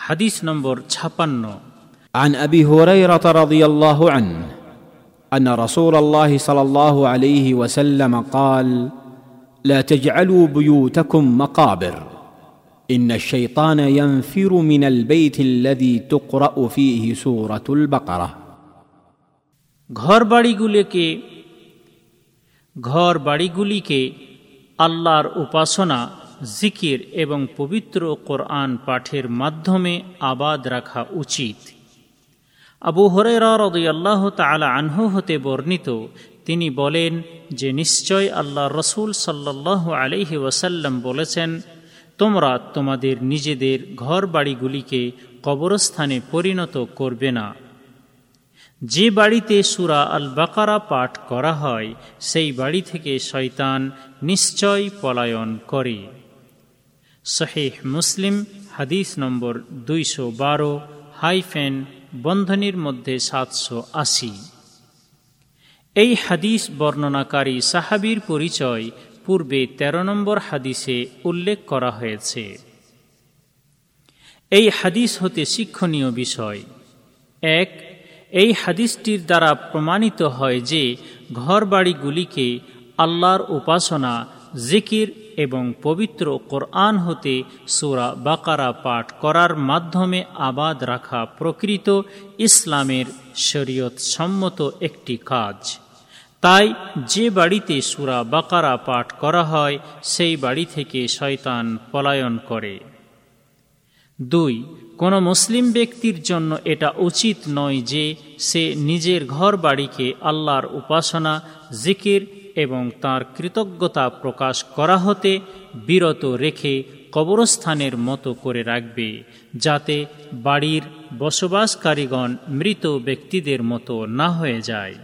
হাদিস নম্বর ছাপান্ন عن ابي هريره رضي الله عنه ان رسول الله صلى الله عليه وسلم قال لا تجعلوا بيوتكم مقابر ان الشيطان ينفر من البيت الذي تقرا فيه سوره البقره ঘর বাড়িগুলিকে ঘর বাড়িগুলিকে আল্লাহর উপাসনা জিকির এবং পবিত্র কোরআন পাঠের মাধ্যমে আবাদ রাখা উচিত। আবু হরেরা আল্লাহ তালা আনহু হতে বর্ণিত, তিনি বলেন যে নিশ্চয় আল্লাহ রসুল সাল্লাহ আলহি ওয়াসাল্লাম বলেছেন, তোমরা তোমাদের নিজেদের ঘর বাড়িগুলিকে কবরস্থানে পরিণত করবে না। যে বাড়িতে সুরা আল বাকারা পাঠ করা হয়, সেই বাড়ি থেকে শয়তান নিশ্চয় পলায়ন করে। শহেহ মুসলিম, হাদিস নম্বর দুইশো বারো, হাইফেন, বন্ধনীর মধ্যে সাতশো আশি। এই হাদিস বর্ণনাকারী সাহাবির পরিচয় পূর্বে ১৩ নম্বর হাদিসে উল্লেখ করা হয়েছে। এই হাদিস হতে শিক্ষণীয় বিষয়। এক, এই হাদিসটির দ্বারা প্রমাণিত হয় যে ঘরবাড়িগুলিকে আল্লাহর উপাসনা, জিকির এবং পবিত্র কোরআন হতে সুরা বাকারা পাঠ করার মাধ্যমে আবাদ রাখা প্রকৃত ইসলামের শরীয়ত সম্মত একটি কাজ। তাই যে বাড়িতে সুরা বাকারা পাঠ করা হয়, সেই বাড়ি থেকে শয়তান পলায়ন করে। দুই, কোনো মুসলিম ব্যক্তির জন্য এটা উচিত নয় যে সে নিজের ঘর বাড়িকে আল্লাহর উপাসনা, জিকির এবং তার কৃতজ্ঞতা প্রকাশ করা হতে বিরত রেখে কবরস্থানের মতো করে রাখবে, যাতে বাড়ির বসবাসকারীগণ মৃত ব্যক্তিদের মতো না হয়ে যায়।